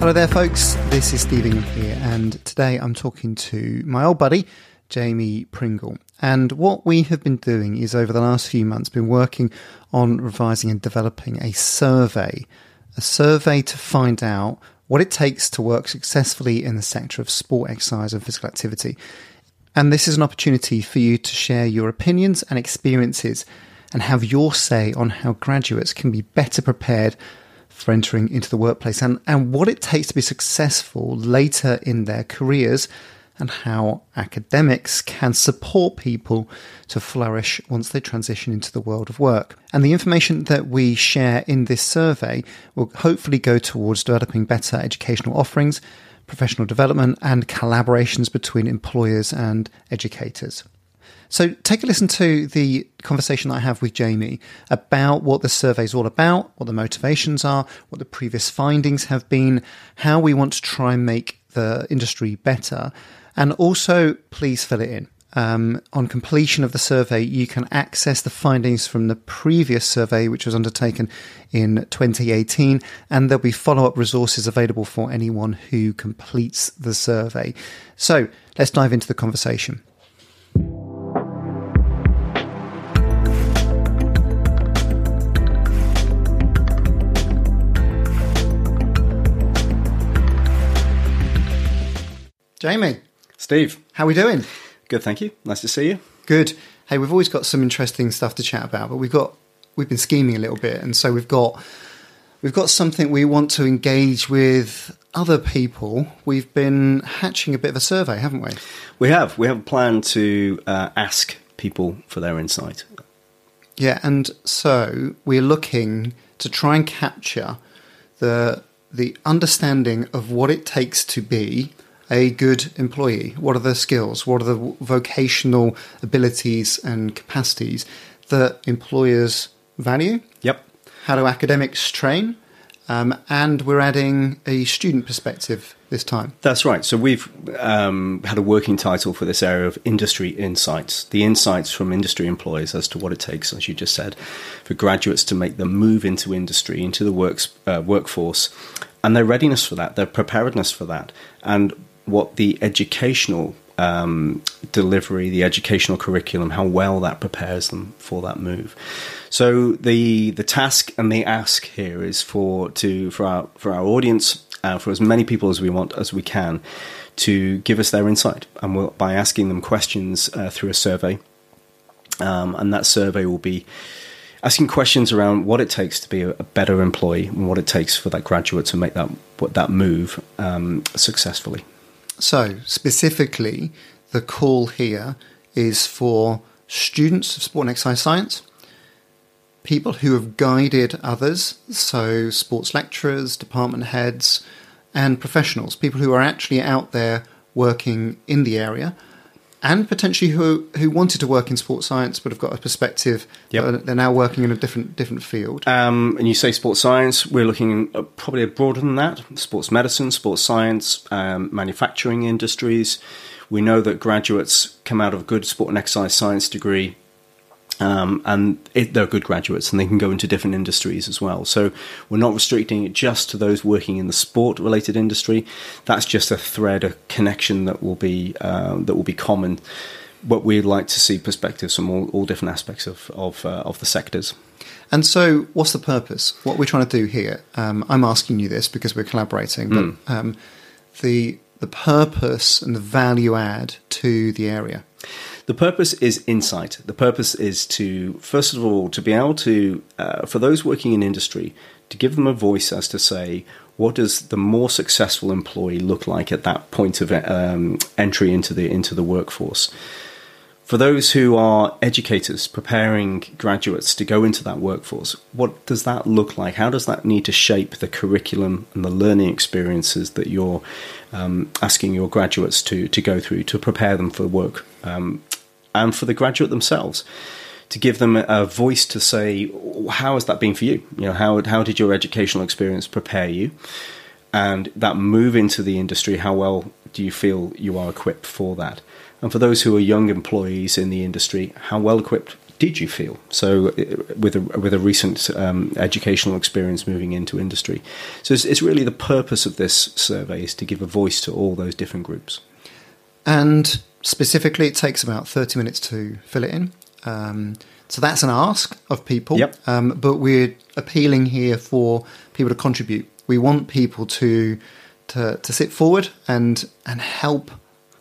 Hello there, folks. This is Stephen here, and today I'm talking to my old buddy, Jamie Pringle. And what we have been doing is over the last few months been working on revising and developing a survey, a survey to find out what it takes to work successfully in the sector of sport, exercise, and physical activity. And this is an opportunity for you to share your opinions and experiences and have your say on how graduates can be better prepared for entering into the workplace and, and what it takes to be successful later in their careers and how academics can support people to flourish once they transition into the world of work. And the information that we share in this survey will hopefully go towards developing better educational offerings, professional development, and collaborations between employers and educators. So take a listen to the conversation I have with Jamie about what the survey is all about, what the motivations are, what the previous findings have been, how we want to try and make the industry better, and also please fill it in. Um, on completion of the survey, you can access the findings from the previous survey, which was undertaken in 2018, and there'll be follow up resources available for anyone who completes the survey. So let's dive into the conversation. Jamie, Steve, how are we doing? good, thank you. Nice to see you. Good. Hey, we've always got some interesting stuff to chat about, but we've got we've been scheming a little bit, and so we've got we've got something we want to engage with other people. We've been hatching a bit of a survey, haven't we? We have we have a plan to uh, ask people for their insight. Yeah, and so we're looking to try and capture the the understanding of what it takes to be a good employee. What are the skills? What are the vocational abilities and capacities that employers value? Yep. How do academics train? Um, and we're adding a student perspective this time. That's right. So we've um, had a working title for this area of industry insights. The insights from industry employers as to what it takes, as you just said, for graduates to make the move into industry, into the works uh, workforce, and their readiness for that, their preparedness for that, and what the educational um, delivery, the educational curriculum, how well that prepares them for that move. So the the task and the ask here is for to for our for our audience, uh, for as many people as we want as we can, to give us their insight, and we'll, by asking them questions uh, through a survey, um, and that survey will be asking questions around what it takes to be a, better employee and what it takes for that graduate to make that that move um, successfully. So, specifically, the call here is for students of sport and exercise science, people who have guided others, so sports lecturers, department heads, and professionals, people who are actually out there working in the area. And potentially who who wanted to work in sports science but have got a perspective. Yep. they're now working in a different different field. Um, and you say sports science, we're looking at probably broader than that: sports medicine, sports science, um, manufacturing industries. We know that graduates come out of a good sport and exercise science degree um, and it, they're good graduates and they can go into different industries as well. So we're not restricting it just to those working in the sport related industry. That's just a thread, a connection that will be uh, that will be common. But we'd like to see perspectives from all, all different aspects of of, uh, of the sectors. And so, what's the purpose? What we're trying to do here? Um, I'm asking you this because we're collaborating, but Mm. um, the the purpose and the value add to the area. The purpose is insight. The purpose is to, first of all, to be able to, uh, for those working in industry, to give them a voice as to say, what does the more successful employee look like at that point of um, entry into the into the workforce? For those who are educators preparing graduates to go into that workforce, what does that look like? How does that need to shape the curriculum and the learning experiences that you're um, asking your graduates to, to go through to prepare them for work um, and for the graduate themselves? To give them a voice to say, how has that been for you? You know, how, how did your educational experience prepare you? And that move into the industry, how well do you feel you are equipped for that? And for those who are young employees in the industry, how well equipped did you feel? So, uh, with a, with a recent um, educational experience moving into industry. So, it's, it's really the purpose of this survey is to give a voice to all those different groups. And specifically, it takes about 30 minutes to fill it in. Um, so that's an ask of people. Yep. Um, but we're appealing here for people to contribute. We want people to to, to sit forward and and help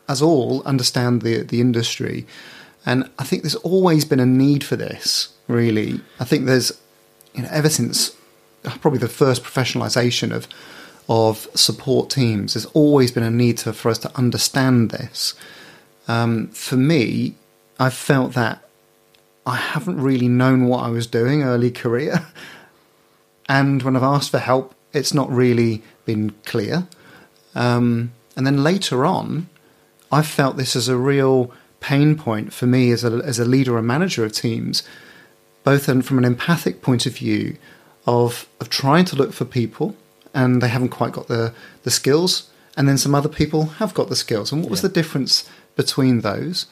us all understand the the industry. And I think there's always been a need for this. Really, I think there's you know ever since probably the first professionalization of of support teams, there's always been a need to, for us to understand this. Um, for me, I've felt that I haven't really known what I was doing early career. And when I've asked for help, it's not really been clear. Um, and then later on, I felt this as a real pain point for me as a, as a leader and manager of teams, both from an empathic point of view of, of trying to look for people and they haven't quite got the, the skills, and then some other people have got the skills. And what was Yeah. the difference between those?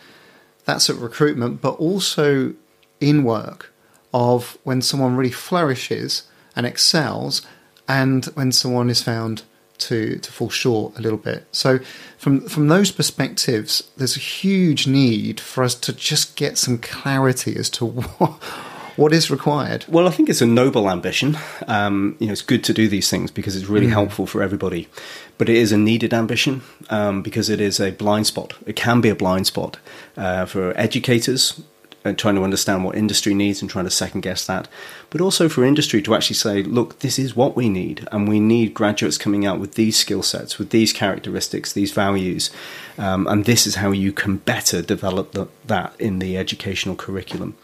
That's at recruitment, but also in work of when someone really flourishes and excels, and when someone is found to to fall short a little bit. So, from from those perspectives, there's a huge need for us to just get some clarity as to what what is required. Well, I think it's a noble ambition. Um, you know, it's good to do these things because it's really helpful for everybody. But it is a needed ambition um, because it is a blind spot. It can be a blind spot uh, for educators uh, trying to understand what industry needs and trying to second guess that. But also for industry to actually say, look, this is what we need, and we need graduates coming out with these skill sets, with these characteristics, these values, um, and this is how you can better develop the, that in the educational curriculum.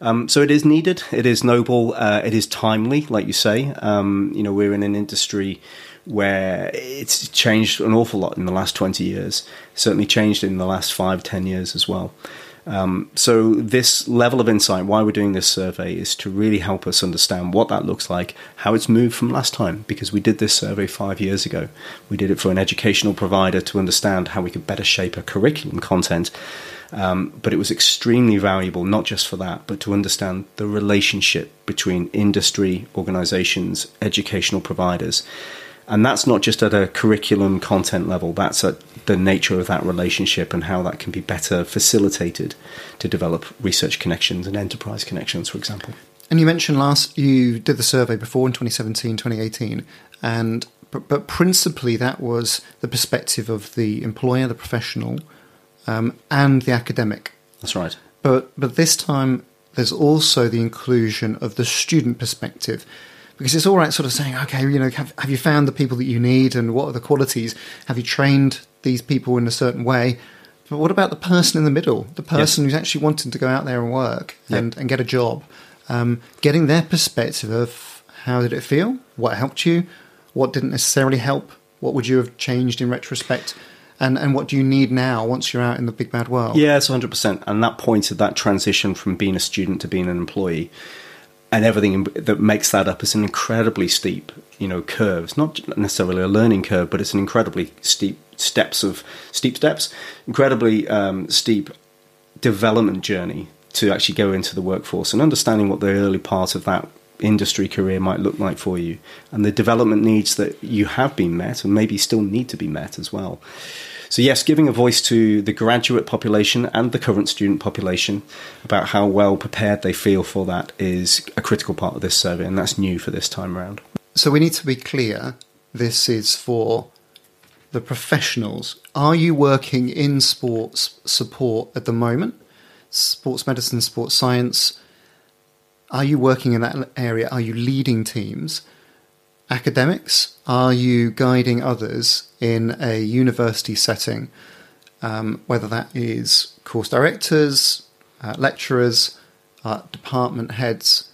Um, so it is needed. It is noble. Uh, it is timely, like you say. Um, you know, we're in an industry where it's changed an awful lot in the last twenty years. Certainly changed in the last five, ten years as well. Um, so this level of insight, why we're doing this survey, is to really help us understand what that looks like, how it's moved from last time. Because we did this survey five years ago. We did it for an educational provider to understand how we could better shape a curriculum content. Um, but it was extremely valuable, not just for that, but to understand the relationship between industry, organizations, educational providers. And that's not just at a curriculum content level, that's at the nature of that relationship and how that can be better facilitated to develop research connections and enterprise connections, for example. And you mentioned last you did the survey before in 2017, 2018, and but, but principally that was the perspective of the employer, the professional, um, and the academic. That's right. But but this time there's also the inclusion of the student perspective. Because it's all right, sort of saying, okay, you know, have, have you found the people that you need, and what are the qualities? Have you trained these people in a certain way? But what about the person in the middle, the person who's actually wanting to go out there and work Yeah. and, and get a job? Um, getting their perspective of how did it feel, what helped you, what didn't necessarily help, what would you have changed in retrospect, and and what do you need now once you're out in the big bad world? Yeah, it's 100%. And that point of that transition from being a student to being an employee and everything that makes that up is an incredibly steep, you know, curve. It's not necessarily a learning curve, but it's an incredibly steep steps of steep steps, incredibly um, steep development journey to actually go into the workforce and understanding what the early part of that industry career might look like for you and the development needs that you have been met and maybe still need to be met as well. So, yes, giving a voice to the graduate population and the current student population about how well prepared they feel for that is a critical part of this survey, and that's new for this time around. So we need to be clear. This is for the professionals. Are you working in sports support at the moment? Sports medicine, sports science. Are you working in that area? Are you leading teams? Academics. Are you guiding others in a university setting? Um, whether that is course directors, uh, lecturers, uh, department heads,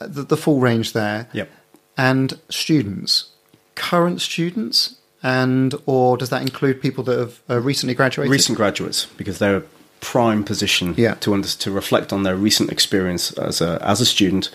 uh, the, the full range there Yep. and students, current students, and or does that include people that have uh, recently graduated? Recent graduates, because they're a prime position Yeah. to under, to reflect on their recent experience as a as a student,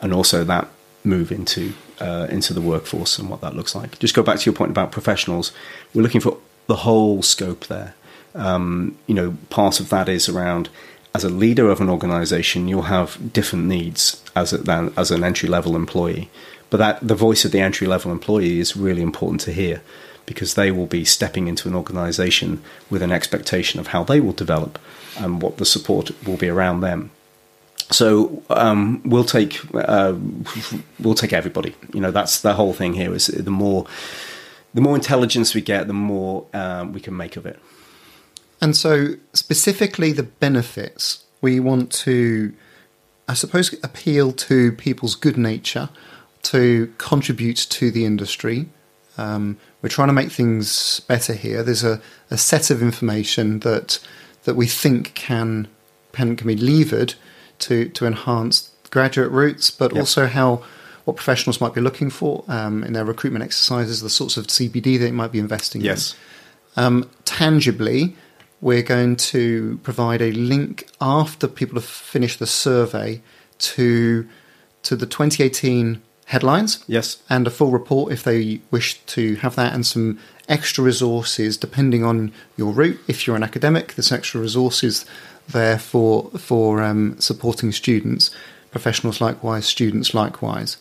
and also that move into uh, into the workforce and what that looks like. Just go back to your point about professionals. We're looking for the whole scope there. Um, you know, part of that is around as a leader of an organization, you'll have different needs as a, as an entry level employee. But that the voice of the entry level employee is really important to hear because they will be stepping into an organization with an expectation of how they will develop and what the support will be around them. So um, we'll take uh, we'll take everybody. You know that's the whole thing here. Is the more the more intelligence we get, the more um, we can make of it. And so, specifically, the benefits we want to, I suppose, appeal to people's good nature to contribute to the industry. Um, we're trying to make things better here. There's a, a set of information that that we think can can, can be levered to to enhance graduate routes, but yep. also how what professionals might be looking for um, in their recruitment exercises, the sorts of CPD they might be investing yes. in. Um, tangibly, we're going to provide a link after people have finished the survey to to the 2018 headlines. Yes. And a full report if they wish to have that, and some extra resources depending on your route. If you're an academic, there's extra resources there for for um, supporting students, professionals likewise, students likewise.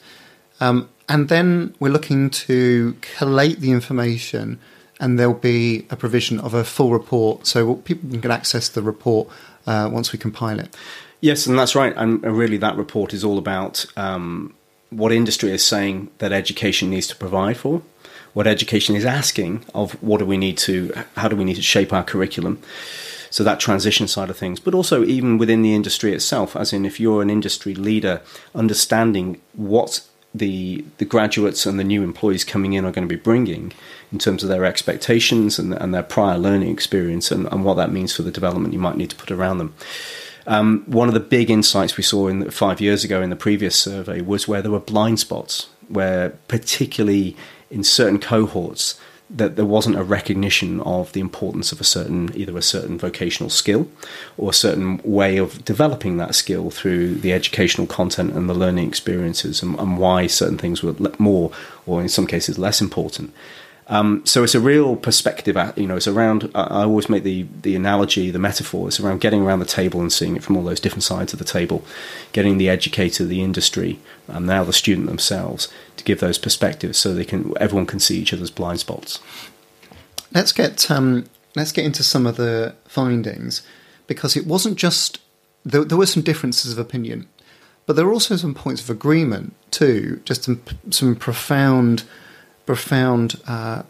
Um, and then we're looking to collate the information, and there'll be a provision of a full report, so people can access the report uh, once we compile it. Yes, and that's right. And really, that report is all about um, what industry is saying that education needs to provide for, what education is asking of what do we need to, how do we need to shape our curriculum. So that transition side of things, but also even within the industry itself, as in if you're an industry leader, understanding what the the graduates and the new employees coming in are going to be bringing in terms of their expectations and, and their prior learning experience and, and what that means for the development you might need to put around them. Um, one of the big insights we saw in the, five years ago in the previous survey was where there were blind spots, where particularly in certain cohorts that there wasn't a recognition of the importance of a certain either a certain vocational skill or a certain way of developing that skill through the educational content and the learning experiences and, and why certain things were more or in some cases less important um, so it's a real perspective. You know, it's around. I always make the the analogy, the metaphor. It's around getting around the table and seeing it from all those different sides of the table, getting the educator, the industry, and now the student themselves to give those perspectives, so they can everyone can see each other's blind spots. Let's get um, let's get into some of the findings because it wasn't just there, there were some differences of opinion, but there were also some points of agreement too. Just some some profound profound uh,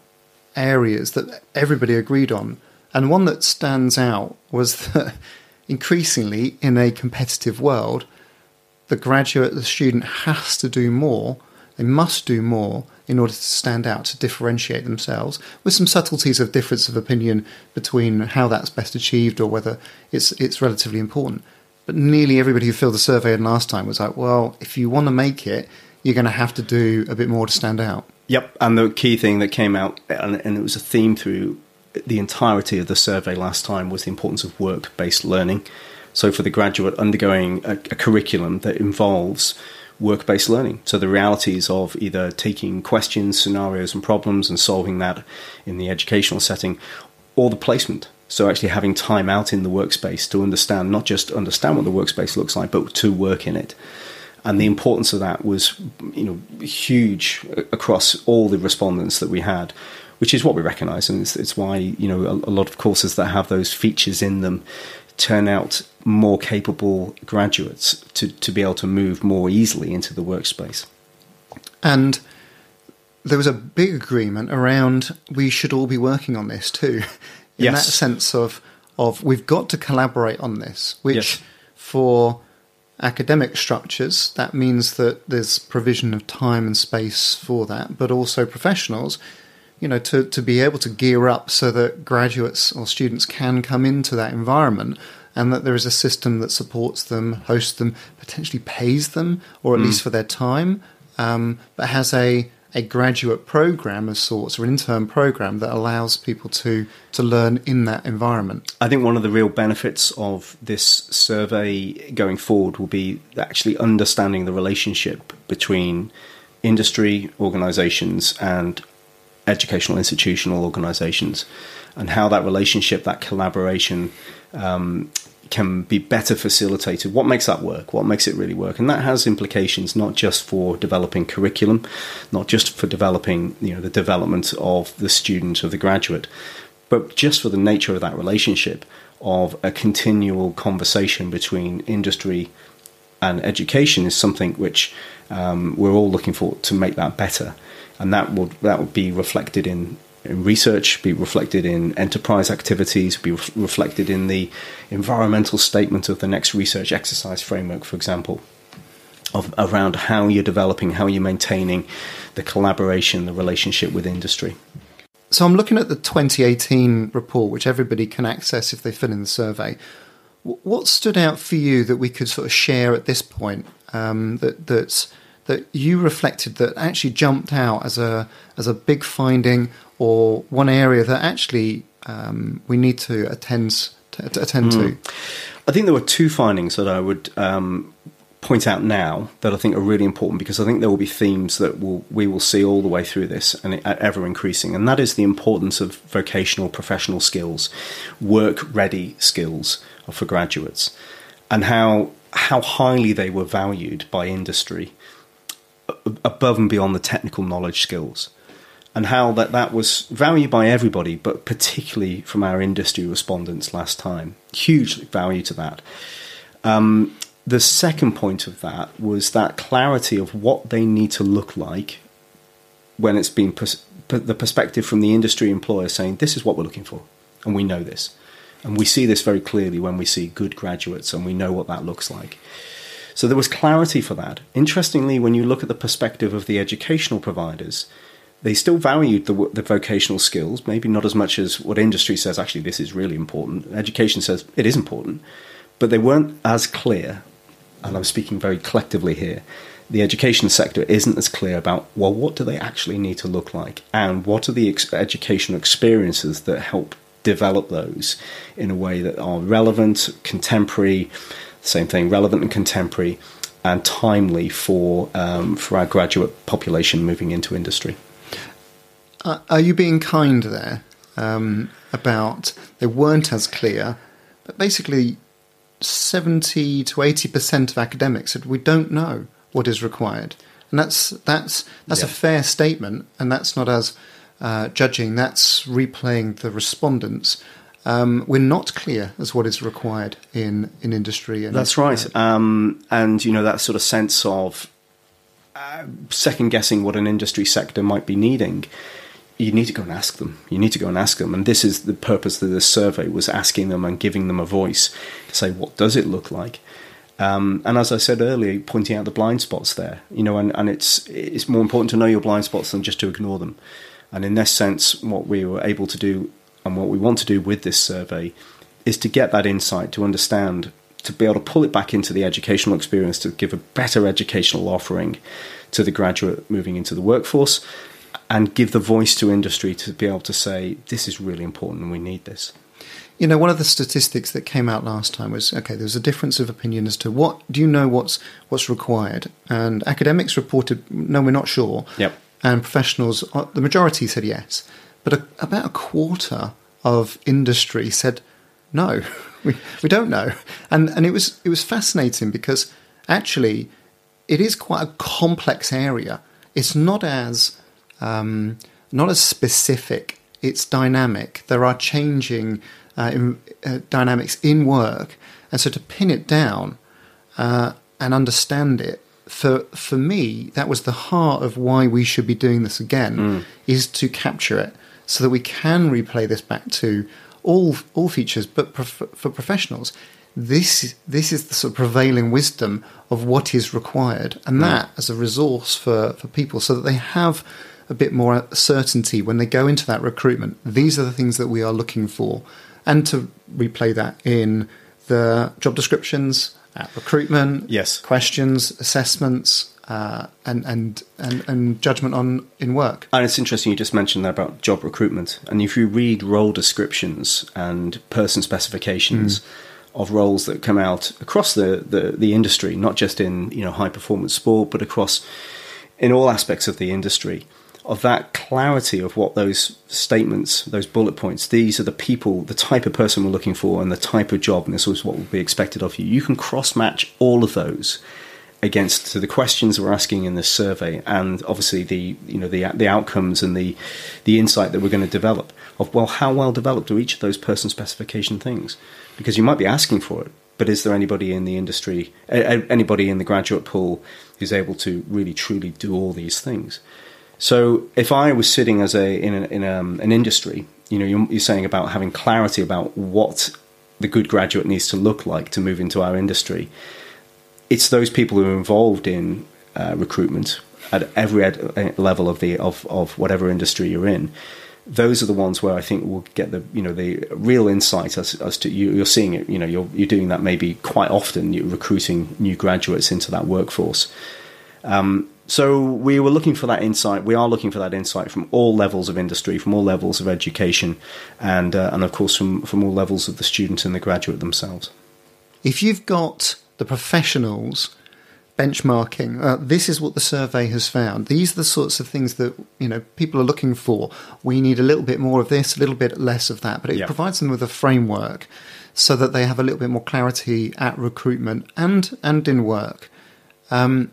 areas that everybody agreed on. And one that stands out was that increasingly in a competitive world, the graduate, the student has to do more. They must do more in order to stand out, to differentiate themselves, with some subtleties of difference of opinion between how that's best achieved or whether it's it's relatively important. But nearly everybody who filled the survey in last time was like, well, if you want to make it, you're going to have to do a bit more to stand out. Yep, and the key thing that came out, and, and it was a theme through the entirety of the survey last time, was the importance of work based learning. So, for the graduate undergoing a, a curriculum that involves work based learning. So, the realities of either taking questions, scenarios, and problems and solving that in the educational setting, or the placement. So, actually having time out in the workspace to understand, not just understand what the workspace looks like, but to work in it and the importance of that was you know huge across all the respondents that we had which is what we recognize and it's, it's why you know a, a, lot of courses that have those features in them turn out more capable graduates to, to be able to move more easily into the workspace and there was a big agreement around we should all be working on this too in yes. that sense of of we've got to collaborate on this which yes. for academic structures, that means that there's provision of time and space for that, but also professionals, you know, to, to be able to gear up so that graduates or students can come into that environment and that there is a system that supports them, hosts them, potentially pays them, or at mm. least for their time, um, but has a a graduate program of sorts or an intern program that allows people to to learn in that environment. I think one of the real benefits of this survey going forward will be actually understanding the relationship between industry organizations and educational institutional organizations and how that relationship that collaboration um, can be better facilitated. What makes that work? What makes it really work? And that has implications not just for developing curriculum, not just for developing you know the development of the student or the graduate, but just for the nature of that relationship of a continual conversation between industry and education is something which um, we're all looking for to make that better, and that would that would be reflected in in research, be reflected in enterprise activities, be re- reflected in the environmental statement of the next research exercise framework, for example, of around how you're developing, how you're maintaining the collaboration, the relationship with industry. So I'm looking at the 2018 report, which everybody can access if they fill in the survey. What stood out for you that we could sort of share at this point um, that that's that you reflected that actually jumped out as a as a big finding or one area that actually um, we need to attend to, attend mm. to? Hmm. I think there were two findings that I would um, point out now that I think are really important because I think there will be themes that will, we will see all the way through this and ever increasing, and that is the importance of vocational professional skills, work ready skills for graduates, and how how highly they were valued by industry above and beyond the technical knowledge skills and how that, that was valued by everybody, but particularly from our industry respondents last time. Huge value to that. Um, the second point of that was that clarity of what they need to look like when it's been pers- the perspective from the industry employer saying, This is what we're looking for, and we know this. And we see this very clearly when we see good graduates, and we know what that looks like. So there was clarity for that. Interestingly, when you look at the perspective of the educational providers, they still valued the, the vocational skills, maybe not as much as what industry says, actually, this is really important. Education says it is important, but they weren't as clear, and I'm speaking very collectively here. The education sector isn't as clear about, well, what do they actually need to look like? And what are the ex- educational experiences that help develop those in a way that are relevant, contemporary, same thing, relevant and contemporary, and timely for, um, for our graduate population moving into industry. Uh, are you being kind there um, about they weren't as clear? But basically, 70 to 80% of academics said we don't know what is required. And that's, that's, that's yeah. a fair statement, and that's not as uh, judging, that's replaying the respondents. Um, we're not clear as what is required in, in industry. And, that's right. Um, and, you know, that sort of sense of uh, second guessing what an industry sector might be needing you need to go and ask them. You need to go and ask them. And this is the purpose of this survey was asking them and giving them a voice to say, what does it look like? Um, and as I said earlier, pointing out the blind spots there, you know, and, and it's it's more important to know your blind spots than just to ignore them. And in this sense, what we were able to do and what we want to do with this survey is to get that insight, to understand, to be able to pull it back into the educational experience, to give a better educational offering to the graduate moving into the workforce, and give the voice to industry to be able to say this is really important and we need this. You know, one of the statistics that came out last time was okay. There was a difference of opinion as to what do you know what's what's required, and academics reported no, we're not sure. Yep. And professionals, uh, the majority said yes, but a, about a quarter of industry said no, we we don't know, and and it was it was fascinating because actually it is quite a complex area. It's not as um, not as specific. It's dynamic. There are changing uh, in, uh, dynamics in work, and so to pin it down uh, and understand it for for me, that was the heart of why we should be doing this again. Mm. Is to capture it so that we can replay this back to all all features, but prof- for professionals. This this is the sort of prevailing wisdom of what is required, and mm. that as a resource for, for people, so that they have a bit more certainty when they go into that recruitment. These are the things that we are looking for, and to replay that in the job descriptions, at recruitment, yes, questions, assessments, uh, and, and and and judgment on in work. And it's interesting you just mentioned that about job recruitment. And if you read role descriptions and person specifications. Mm. Of roles that come out across the, the, the industry, not just in you know high performance sport, but across in all aspects of the industry, of that clarity of what those statements, those bullet points, these are the people, the type of person we're looking for, and the type of job, and this is what will be expected of you. You can cross match all of those against the questions we're asking in this survey, and obviously the you know the the outcomes and the the insight that we're going to develop of well, how well developed are each of those person specification things? Because you might be asking for it, but is there anybody in the industry, anybody in the graduate pool who's able to really truly do all these things? So if I was sitting as a in, a, in a, um, an industry, you know, you're, you're saying about having clarity about what the good graduate needs to look like to move into our industry. It's those people who are involved in uh, recruitment at every ed- uh, level of the of, of whatever industry you're in. Those are the ones where I think we'll get the you know the real insight as, as to you, you're seeing it. You know, you're you're doing that maybe quite often. You're recruiting new graduates into that workforce. Um, so we were looking for that insight. We are looking for that insight from all levels of industry, from all levels of education, and uh, and of course from from all levels of the student and the graduate themselves. If you've got the professionals benchmarking, uh, this is what the survey has found. These are the sorts of things that you know people are looking for. We need a little bit more of this, a little bit less of that, but it provides them with a framework so that they have a little bit more clarity at recruitment and and in work. Um,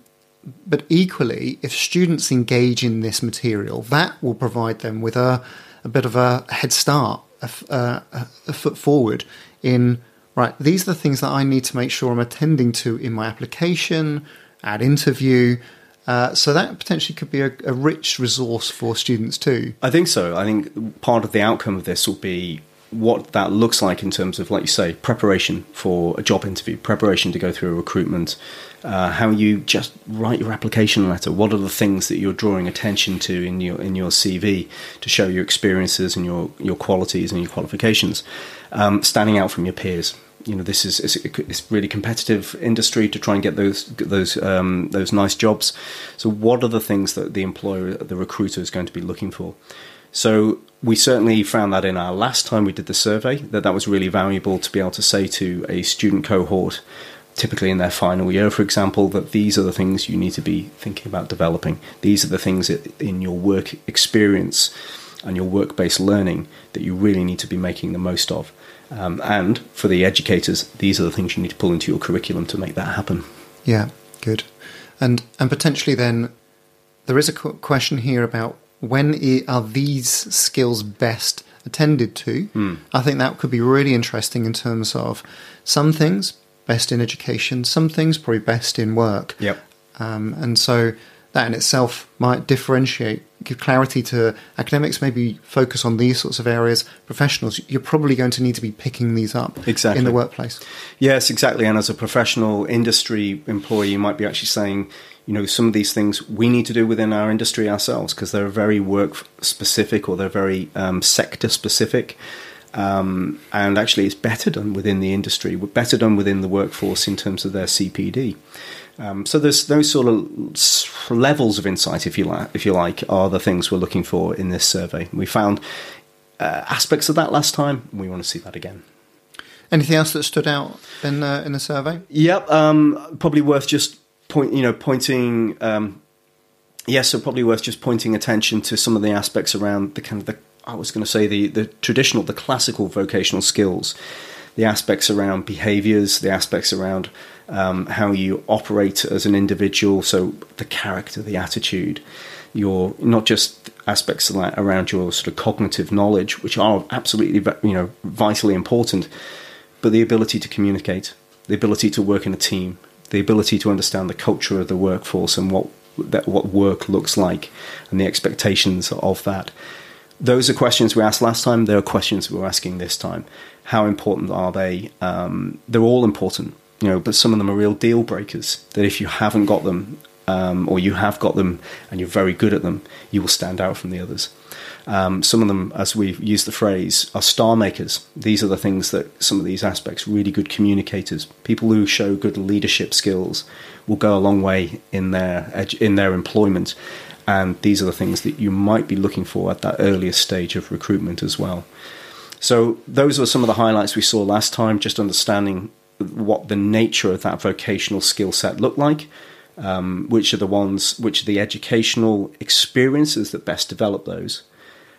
but equally, if students engage in this material, that will provide them with a, a bit of a head start, a, a, a, foot forward in, right, these are the things that I need to make sure I'm attending to in my application, at interview. Uh, so that potentially could be a, a rich resource for students too. I think so. I think part of the outcome of this will be what that looks like in terms of, like you say, preparation for a job interview, preparation to go through a recruitment, uh, how you just write your application letter. What are the things that you're drawing attention to in your in your CV to show your experiences and your your qualities and your qualifications, um, standing out from your peers. You know, this is it's, it's really competitive industry to try and get those those um, those nice jobs. So, what are the things that the employer, the recruiter, is going to be looking for? So we certainly found that in our last time we did the survey that that was really valuable to be able to say to a student cohort typically in their final year for example that these are the things you need to be thinking about developing these are the things in your work experience and your work-based learning that you really need to be making the most of um, and for the educators these are the things you need to pull into your curriculum to make that happen yeah good and and potentially then there is a question here about when are these skills best attended to? Mm. I think that could be really interesting in terms of some things best in education, some things probably best in work. Yep. Um, and so that in itself might differentiate, give clarity to academics, maybe focus on these sorts of areas. Professionals, you're probably going to need to be picking these up exactly. in the workplace. Yes, exactly. And as a professional industry employee, you might be actually saying, you know some of these things we need to do within our industry ourselves because they're very work specific or they're very um, sector specific um, and actually it's better done within the industry better done within the workforce in terms of their cpd um, so there's those sort of levels of insight if you like if you like are the things we're looking for in this survey we found uh, aspects of that last time we want to see that again anything else that stood out in uh, in the survey yep um, probably worth just point, you know, pointing. Um, yes, so probably worth just pointing attention to some of the aspects around the kind of the. I was going to say the the traditional, the classical vocational skills, the aspects around behaviours, the aspects around um, how you operate as an individual. So the character, the attitude, your not just aspects around your sort of cognitive knowledge, which are absolutely you know vitally important, but the ability to communicate, the ability to work in a team, the ability to understand the culture of the workforce and what that what work looks like and the expectations of that. Those are questions we asked last time. There are questions we're asking this time. How important are they? Um, they're all important, you know, but some of them are real deal breakers. That if you haven't got them, um, or you have got them and you're very good at them, you will stand out from the others. Um, some of them, as we've used the phrase, are star makers. These are the things that some of these aspects, really good communicators, people who show good leadership skills, will go a long way in their in their employment. And these are the things that you might be looking for at that earliest stage of recruitment as well. So those are some of the highlights we saw last time. Just understanding what the nature of that vocational skill set looked like, Um, which are the ones, which are the educational experiences that best develop those,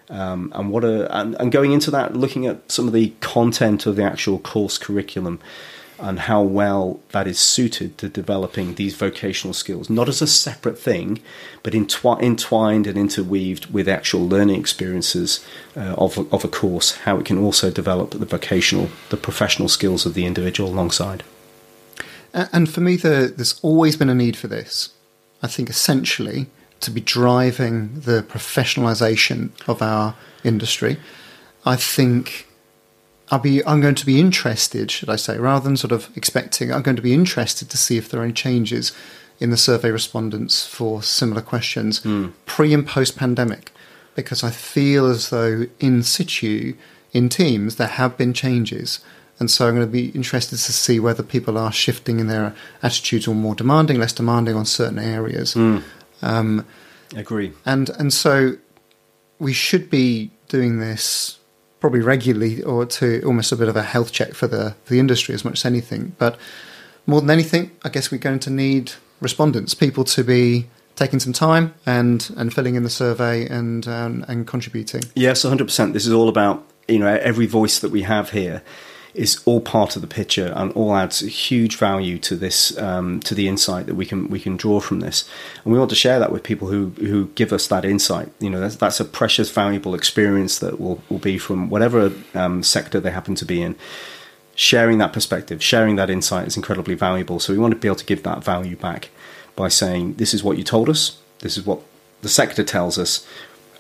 um, and what are and, and going into that, looking at some of the content of the actual course curriculum and how well that is suited to developing these vocational skills, not as a separate thing, but entwi- entwined and interweaved with actual learning experiences uh, of, of a course, how it can also develop the vocational, the professional skills of the individual alongside. And for me, the, there's always been a need for this. I think essentially to be driving the professionalization of our industry. I think I'll be I'm going to be interested, should I say, rather than sort of expecting, I'm going to be interested to see if there are any changes in the survey respondents for similar questions mm. pre and post pandemic. Because I feel as though in situ, in teams, there have been changes. And so I'm going to be interested to see whether people are shifting in their attitudes or more demanding, less demanding on certain areas. Mm. Um, Agree. And and so we should be doing this probably regularly or to almost a bit of a health check for the, the industry as much as anything. But more than anything, I guess we're going to need respondents, people to be taking some time and, and filling in the survey and um, and contributing. Yes, 100%. This is all about you know every voice that we have here is all part of the picture and all adds huge value to this um, to the insight that we can we can draw from this. And we want to share that with people who who give us that insight. You know that's, that's a precious valuable experience that will, will be from whatever um, sector they happen to be in. Sharing that perspective sharing that insight is incredibly valuable. So we want to be able to give that value back by saying this is what you told us. This is what the sector tells us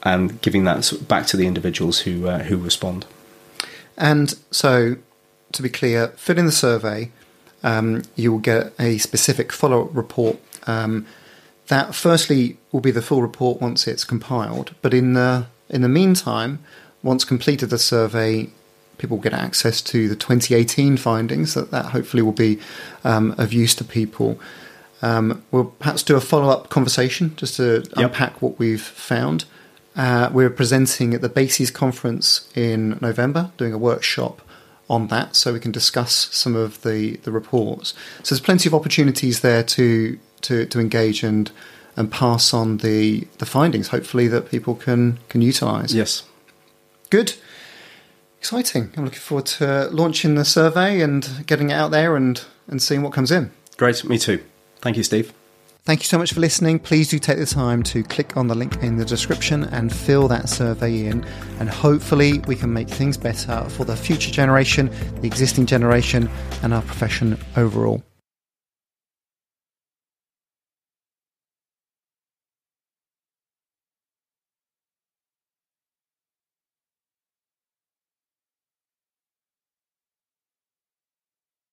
and giving that back to the individuals who uh, who respond. And so to be clear, fill in the survey. Um, you will get a specific follow up report. Um, that firstly will be the full report once it's compiled. But in the in the meantime, once completed the survey, people get access to the 2018 findings. That that hopefully will be um, of use to people. Um, we'll perhaps do a follow up conversation just to yep. unpack what we've found. Uh, we're presenting at the BASES conference in November, doing a workshop on that so we can discuss some of the, the reports. So there's plenty of opportunities there to to, to engage and and pass on the, the findings, hopefully that people can can utilise. Yes. Good. Exciting. I'm looking forward to launching the survey and getting it out there and, and seeing what comes in. Great, me too. Thank you, Steve. Thank you so much for listening. Please do take the time to click on the link in the description and fill that survey in. And hopefully, we can make things better for the future generation, the existing generation, and our profession overall.